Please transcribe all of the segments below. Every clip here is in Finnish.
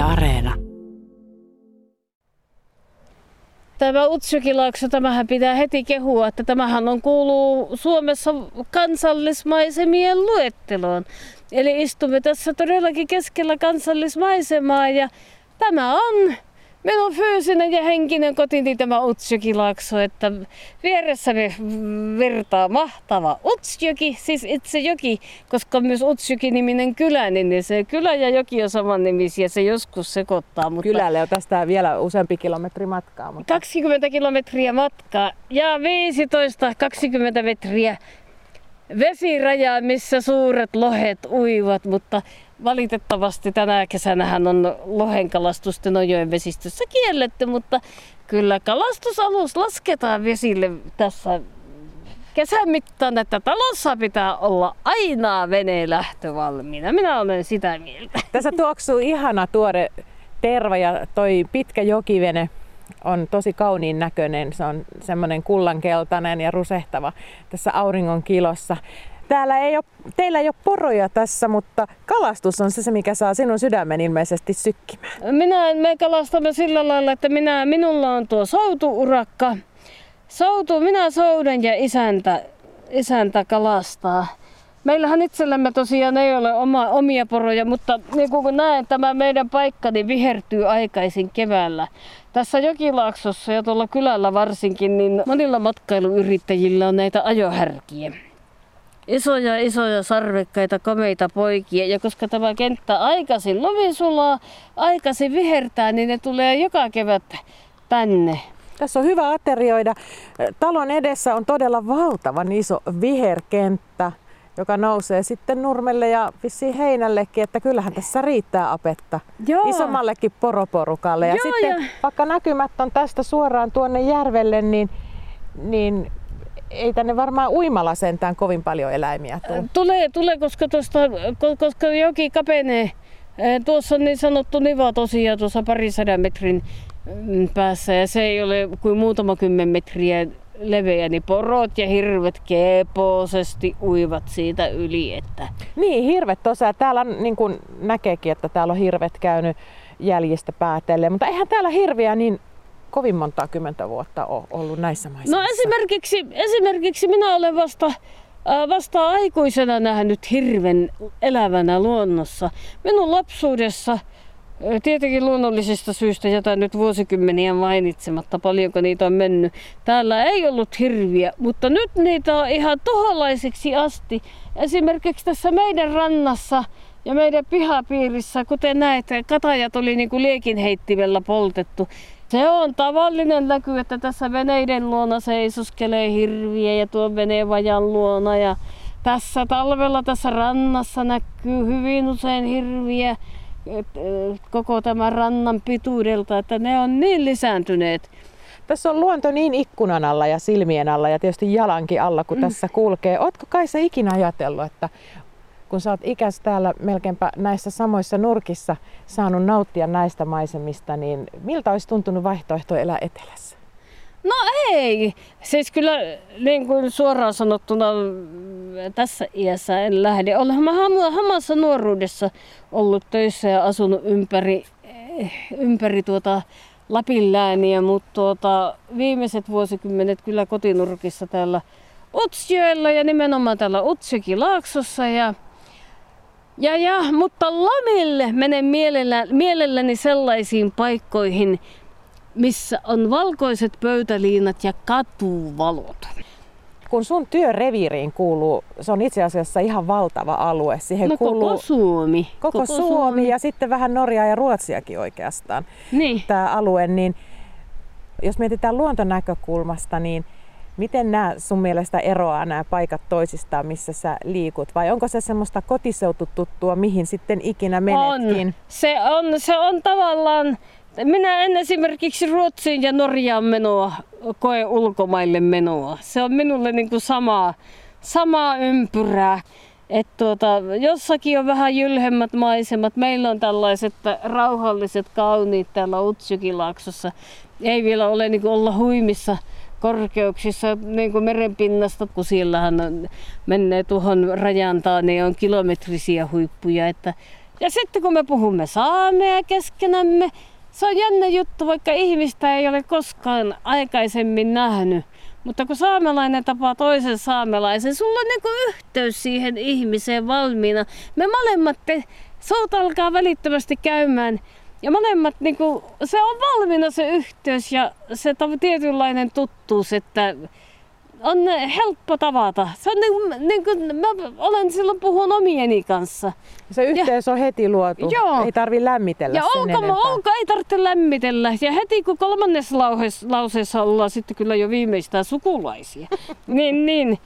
Areena. Tämä Utsukilaakso, tämähän pitää heti kehua, että tämähän on kuuluu Suomessa kansallismaisemien luetteloon. Eli istumme tässä todellakin keskellä kansallismaisemaa ja tämä on minun fyysinen ja henkinen kotini tämä Utsjokilaakso, että vieressäni virtaa mahtava Utsjoki, siis itse joki, koska on myös Utsjoki-niminen kylä, niin se kylä ja joki on saman nimisiä, se joskus sekoittaa. Mutta Kylälle on tästä vielä useampi kilometri matkaa. Mutta... 20 kilometriä matkaa ja 15-20 metriä vesirajaa, missä suuret lohet uivat, mutta valitettavasti tänä kesänähän on lohenkalastus Tenojoen vesistössä kielletty, mutta kyllä kalastusalus lasketaan vesille tässä kesän mittaan, että talossa pitää olla aina veneen lähtö valmiina. Minä olen sitä mieltä. Tässä tuoksuu ihana tuore terva ja toi pitkä jokivene on tosi kauniin näköinen. Se on semmoinen kullankeltainen ja rusehtava tässä auringon kilossa. Täällä ei ole, teillä ei ole poroja tässä, mutta kalastus on se, mikä saa sinun sydämen ilmeisesti sykkimään. Minä, me kalastamme sillä lailla, että minä, minulla on tuo soutuurakka. Soutu, minä souden ja isäntä, isäntä kalastaa. Meillähän itsellämme tosiaan ei ole oma, omia poroja, mutta niin kuin näen, tämä meidän paikka niin vihertyy aikaisin keväällä. Tässä Jokilaaksossa ja tuolla kylällä varsinkin, niin monilla matkailuyrittäjillä on näitä ajohärkiä. Isoja, isoja sarvekkaita, komeita poikia. Ja koska tämä kenttä aikaisin lovisulaa, aikaisin vihertää, niin ne tulee joka kevät tänne. Tässä on hyvä aterioida. Talon edessä on todella valtavan iso viherkenttä joka nousee sitten nurmelle ja vissiin heinällekin, että kyllähän tässä riittää apetta Joo. isommallekin poroporukalle. Ja Joo, sitten ja... vaikka näkymät on tästä suoraan tuonne järvelle, niin, niin ei tänne varmaan uimalla sentään kovin paljon eläimiä tule. Tulee, tulee koska, tosta, koska joki kapenee. Tuossa on niin sanottu niva tosiaan tuossa parisadan metrin mm, päässä ja se ei ole kuin muutama kymmen metriä leveä, niin porot ja hirvet keposesti uivat siitä yli. Että... Niin, hirvet tosiaan. Täällä niin kuin näkeekin, että täällä on hirvet käynyt jäljistä päätellen, mutta eihän täällä hirviä niin kovin monta kymmentä vuotta ole ollut näissä maissa. No esimerkiksi, esimerkiksi minä olen vasta vasta aikuisena nähnyt hirven elävänä luonnossa. Minun lapsuudessa Tietenkin luonnollisista syistä jätän nyt vuosikymmeniä mainitsematta, paljonko niitä on mennyt. Täällä ei ollut hirviä, mutta nyt niitä on ihan toholaiseksi asti. Esimerkiksi tässä meidän rannassa ja meidän pihapiirissä, kuten näette, katajat oli niin kuin liekinheittimellä poltettu. Se on tavallinen näky, että tässä veneiden luona seisoskelee hirviä ja tuo venevajan luona. Ja tässä talvella tässä rannassa näkyy hyvin usein hirviä koko tämän rannan pituudelta, että ne on niin lisääntyneet. Tässä on luonto niin ikkunan alla ja silmien alla ja tietysti jalankin alla, kun mm. tässä kulkee. Ootko Kaisa ikinä ajatellut, että kun sä oot ikäs täällä melkeinpä näissä samoissa nurkissa saanut nauttia näistä maisemista, niin miltä olisi tuntunut vaihtoehto elää etelässä? No ei. Siis kyllä niin kuin suoraan sanottuna tässä iässä en lähde. Olen hamassa nuoruudessa ollut töissä ja asunut ympäri, ympäri tuota Lapin lääniä, mutta tuota, viimeiset vuosikymmenet kyllä kotinurkissa täällä Utsjoella ja nimenomaan täällä Utsjoki-laaksossa. Ja, ja, ja, mutta lomille menen mielellä, mielelläni sellaisiin paikkoihin, missä on valkoiset pöytäliinat ja katuvalot. Kun sun työreviiriin kuuluu, se on itse asiassa ihan valtava alue. Siihen no, kuuluu koko Suomi. Koko, koko Suomi, Suomi ja sitten vähän Norjaa ja Ruotsiakin oikeastaan. Niin. Tämä alue, niin jos mietitään luontonäkökulmasta, niin Miten nämä sun mielestä eroaa nämä paikat toisistaan, missä sä liikut? Vai onko se semmoista kotiseutututtua, mihin sitten ikinä menetkin? On. Se on, se on tavallaan minä en esimerkiksi Ruotsiin ja Norjaan menoa koe ulkomaille menoa. Se on minulle niin kuin sama, sama ympyrää. Et tuota, jossakin on vähän jylhemmät maisemat. Meillä on tällaiset rauhalliset, kauniit täällä Utsjokilaaksossa. Ei vielä ole niin kuin olla huimissa korkeuksissa niin kuin merenpinnasta, kun siellähän menee tuohon rajantaan, niin on kilometrisiä huippuja. Että Ja sitten kun me puhumme saamea keskenämme, se on jännä juttu, vaikka ihmistä ei ole koskaan aikaisemmin nähnyt. Mutta kun saamelainen tapaa toisen saamelaisen, sulla on niin yhteys siihen ihmiseen valmiina. Me molemmat, te, sout alkaa välittömästi käymään ja molemmat, niin kuin, se on valmiina se yhteys ja se tietynlainen tuttuus, että on helppo tavata. Se on niin kuin, niin kuin mä olen silloin puhun omieni kanssa. Se yhteys ja, on heti luotu. Joo. Ei tarvi lämmitellä ja olko, olko, ei tarvitse lämmitellä. Ja heti kun kolmannessa lauseessa ollaan sitten kyllä jo viimeistään sukulaisia. niin, niin.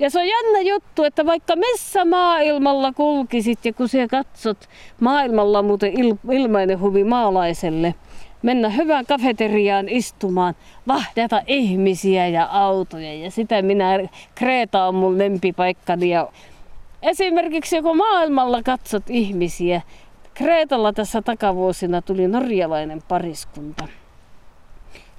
Ja se on jännä juttu, että vaikka missä maailmalla kulkisit ja kun siellä katsot, maailmalla muuten il, ilmainen huvi maalaiselle, mennä hyvään kafeteriaan istumaan, vahdata ihmisiä ja autoja. Ja sitä minä, Kreta on mun lempipaikkani. Ja esimerkiksi kun maailmalla katsot ihmisiä, Kreetalla tässä takavuosina tuli norjalainen pariskunta.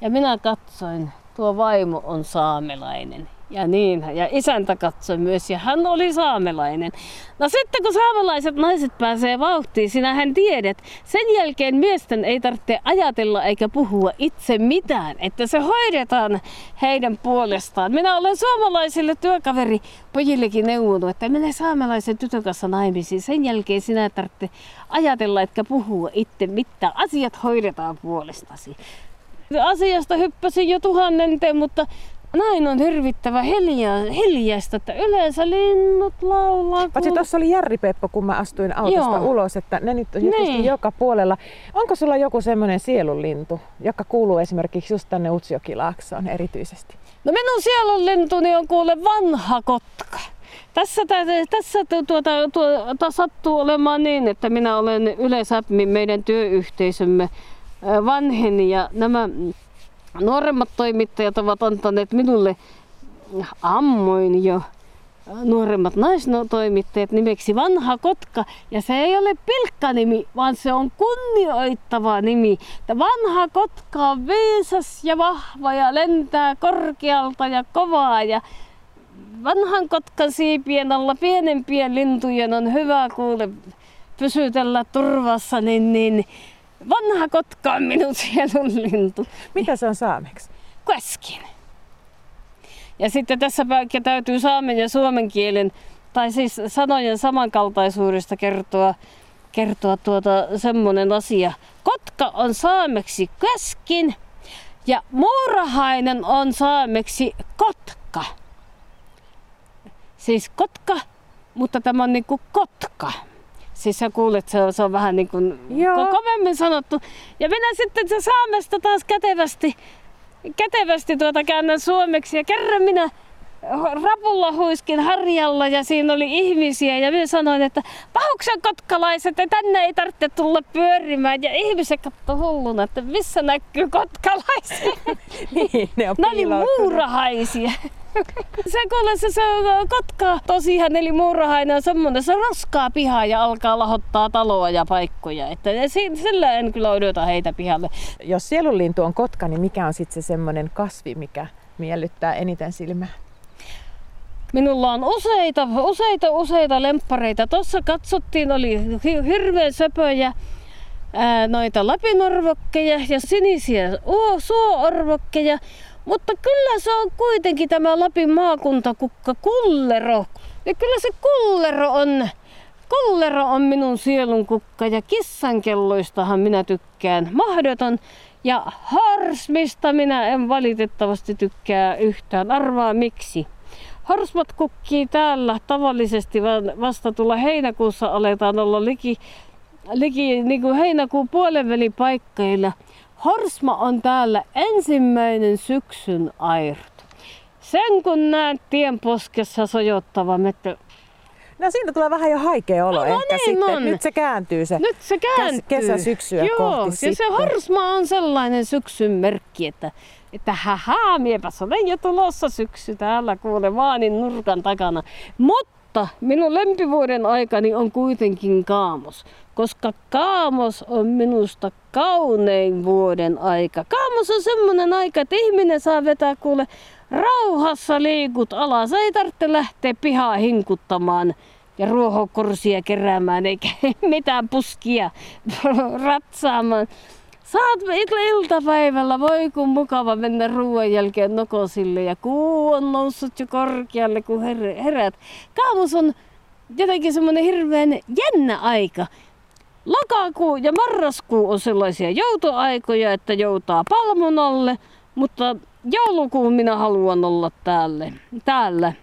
Ja minä katsoin, tuo vaimo on saamelainen ja niin, ja isäntä katsoi myös, ja hän oli saamelainen. No sitten kun saamelaiset naiset pääsee vauhtiin, sinähän tiedät, sen jälkeen miesten ei tarvitse ajatella eikä puhua itse mitään, että se hoidetaan heidän puolestaan. Minä olen suomalaisille työkaveri pojillekin neuvonut, että minä saamelaisen tytön kanssa naimisiin. Sen jälkeen sinä tarvitse ajatella etkä puhua itse mitään. Asiat hoidetaan puolestasi asiasta hyppäsin jo tuhannenten, mutta näin on hirvittävä hiljaa, hiljaista, että yleensä linnut laulaa. Paitsi tuossa oli Järri Peppo, kun mä astuin autosta Joo. ulos, että ne nyt on niin. joka puolella. Onko sulla joku semmoinen sielunlintu, joka kuuluu esimerkiksi just tänne Utsjokilaaksoon erityisesti? No minun sielunlintuni on kuule vanha kotka. Tässä, tässä tuota, tuota, sattuu olemaan niin, että minä olen yleensä meidän työyhteisömme vanheni ja nämä nuoremmat toimittajat ovat antaneet minulle ammoin jo nuoremmat naisnotoimittajat nimeksi Vanha Kotka. Ja se ei ole pilkkanimi, vaan se on kunnioittava nimi. Vanha Kotka on viisas ja vahva ja lentää korkealta ja kovaa. Ja vanhan Kotkan siipien alla pienempien lintujen on hyvä kuule pysytellä turvassa, niin, niin Vanha kotka on minun sielun lintu. Mitä se on saameksi? Käskin. Ja sitten tässä täytyy saamen ja suomen kielen, tai siis sanojen samankaltaisuudesta kertoa, kertoa tuota semmonen asia. Kotka on saameksi käskin ja muurahainen on saameksi kotka. Siis kotka, mutta tämä on niinku kotka. Siis sä kuulet, se on, se on vähän niin kuin Joo. kovemmin sanottu. Ja minä sitten se saamesta taas kätevästi, kätevästi tuota käännän suomeksi. Ja kerran minä rapulla huiskin harjalla ja siinä oli ihmisiä ja minä sanoin, että pahuksen kotkalaiset, että tänne ei tarvitse tulla pyörimään. Ja ihmiset katsoi hulluna, että missä näkyy kotkalaiset. niin, ne on ne oli muurahaisia. se kuule se, se kotka tosiaan eli muurahainen on semmoinen, se roskaa pihaa ja alkaa lahottaa taloa ja paikkoja. Että sillä en kyllä odota heitä pihalle. Jos sielunlintu on kotka, niin mikä on sitten se semmoinen kasvi, mikä miellyttää eniten silmää? Minulla on useita, useita, useita lemppareita. Tuossa katsottiin, oli hirveän söpöjä noita lapinorvokkeja ja sinisiä suoorvokkeja. Mutta kyllä se on kuitenkin tämä Lapin maakuntakukka kullero. Ja kyllä se kullero on, kullero on minun sielun kukka ja kissankelloistahan minä tykkään. Mahdoton. Ja harsmista minä en valitettavasti tykkää yhtään. Arvaa miksi. Horsmat kukkii täällä tavallisesti vasta tulla heinäkuussa aletaan olla liki, liki niin kuin heinäkuun puolen paikkeilla. Horsma on täällä ensimmäinen syksyn airut. Sen kun näet tien poskessa sojottava mettä, No siinä tulee vähän jo haikea olo no, ehkä niin sitten. On. Nyt se kääntyy se Nyt se kääntyy. kesä syksyä Joo, kohti ja sitten. se horsma on sellainen syksyn merkki, että että haha, miepäs olen jo tulossa syksy täällä kuule vaanin nurkan takana. Mutta minun lempivuoden aikani on kuitenkin kaamos, koska kaamos on minusta kaunein vuoden aika. Kaamos on semmoinen aika, että ihminen saa vetää kuule rauhassa liikut alas. Ei tarvitse lähteä pihaa hinkuttamaan ja ruohokorsia keräämään eikä mitään puskia ratsaamaan. Saat iltapäivällä, voi kun mukava mennä ruoan jälkeen nokosille ja kuu on noussut jo korkealle, kun her- herät. Kaamus on jotenkin semmoinen hirveän jännä aika. Lokakuu ja marraskuu on sellaisia joutoaikoja, että joutaa palmun alle, mutta joulukuun minä haluan olla täällä. täällä.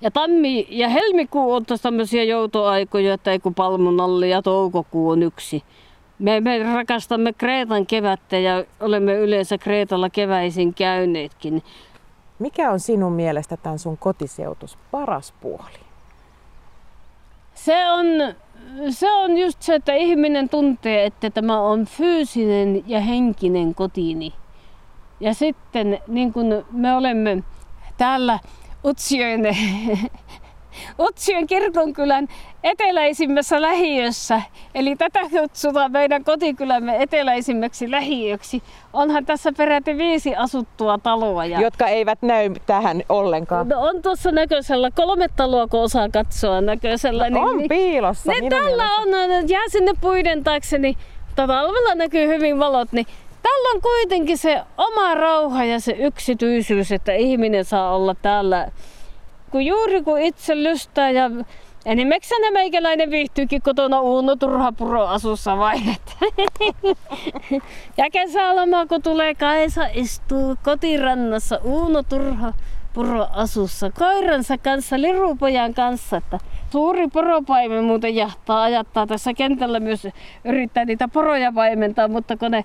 Ja tammi ja helmikuu on tämmöisiä joutoaikoja, että ei kun palmun alle ja toukokuu on yksi. Me, me rakastamme Kreetan kevättä ja olemme yleensä Kreetalla keväisin käyneetkin. Mikä on sinun mielestä tämän sun kotiseutus paras puoli? Se on, se on just se, että ihminen tuntee, että tämä on fyysinen ja henkinen kotini. Ja sitten niin kuin me olemme täällä Utsjoen, Utsjoen kirkonkylän eteläisimmässä lähiössä, eli tätä kutsutaan meidän kotikylämme eteläisimmäksi lähiöksi. Onhan tässä peräti viisi asuttua taloa. Ja... Jotka eivät näy tähän ollenkaan. No on tuossa näköisellä, kolme taloa kun osaa katsoa näköisellä. No, on niin, piilossa. Niin tällä on, jää sinne puiden taakse, niin talvella näkyy hyvin valot, niin Tällä on kuitenkin se oma rauha ja se yksityisyys, että ihminen saa olla täällä kun juuri kun itse lystää ja enimmäkseen meikäläinen viihtyykin kotona Uuno Turhapuro asussa vai Ja kesäloma kun tulee Kaisa istuu kotirannassa Uuno Turha puro asussa koiransa kanssa, lirupojan kanssa. Että suuri poropaimen muuten jahtaa, ajattaa tässä kentällä myös yrittää niitä poroja paimentaa, mutta kun ne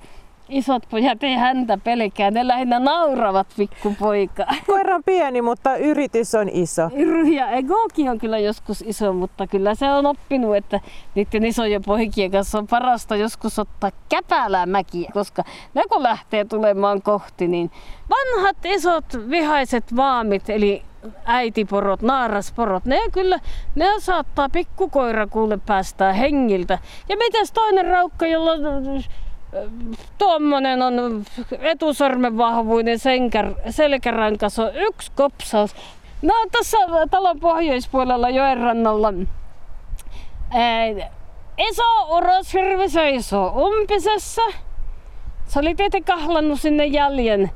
isot pojat ei häntä pelkää, ne lähinnä nauravat pikkupoika. Koira on pieni, mutta yritys on iso. Ja Egoki on kyllä joskus iso, mutta kyllä se on oppinut, että niiden isojen poikien kanssa on parasta joskus ottaa käpälää mäkiä, koska ne kun lähtee tulemaan kohti, niin vanhat isot vihaiset vaamit, eli äitiporot, naarasporot, ne kyllä, ne saattaa pikkukoira kuule päästää hengiltä. Ja mitäs toinen raukka, jolla Tuommoinen on etusormen vahvuinen senkär, selkärankas on yksi kopsaus. No tässä talon pohjoispuolella joen rannalla iso uroshirvi seisoo umpisessa. Se oli tietenkin kahlannut sinne jäljen.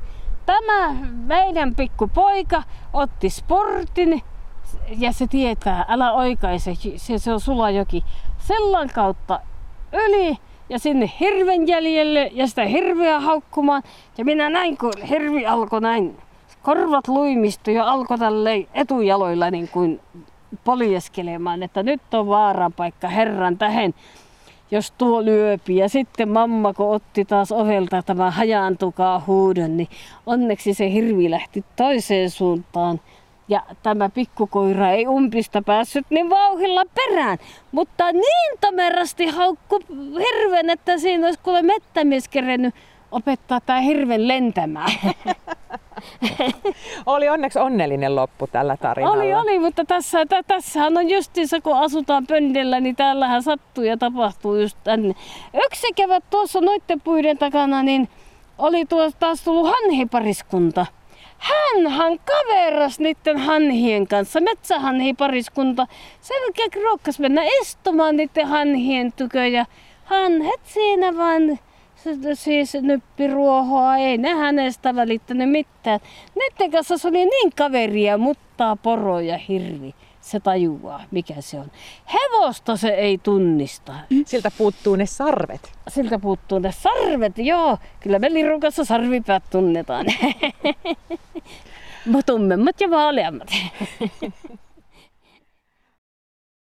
Tämä meidän pikkupoika otti sportin ja se tietää, älä oikaise, se, se on Sulajoki. Sellan kautta yli ja sinne hirven jäljelle ja sitä hirveä haukkumaan. Ja minä näin, kun hirvi alkoi näin, korvat luimistui ja alkoi tälle etujaloilla niin kuin poljeskelemaan, että nyt on paikka herran tähen, jos tuo lyöpi. Ja sitten mamma, kun otti taas ovelta tämä hajaantukaa huudon, niin onneksi se hirvi lähti toiseen suuntaan ja tämä pikkukoira ei umpista päässyt niin vauhilla perään. Mutta niin tomerasti haukku hirven, että siinä olisi kuule mettämies kerennyt opettaa tämä hirven lentämään. oli onneksi onnellinen loppu tällä tarinalla. Oli, oli, mutta tässä, t- tässähän on justiinsa, kun asutaan pöndellä, niin täällähän sattuu ja tapahtuu just tänne. Yksi kevät tuossa noitten puiden takana, niin oli tuossa taas tullut hanhipariskunta hänhän kaveras niiden hanhien kanssa, metsähanhi pariskunta. Sen ruokkas mennä istumaan niiden hanhien tykö ja hanhet siinä vaan siis nyppiruohoa, ei ne hänestä välittänyt mitään. Niiden kanssa se oli niin kaveria, mutta poro ja hirvi. Se tajuaa, mikä se on. Hevosta se ei tunnista. Siltä puuttuu ne sarvet. Siltä puuttuu ne sarvet, joo. Kyllä me lirukassa sarvipäät tunnetaan. Tummemmat ja vaaleammat.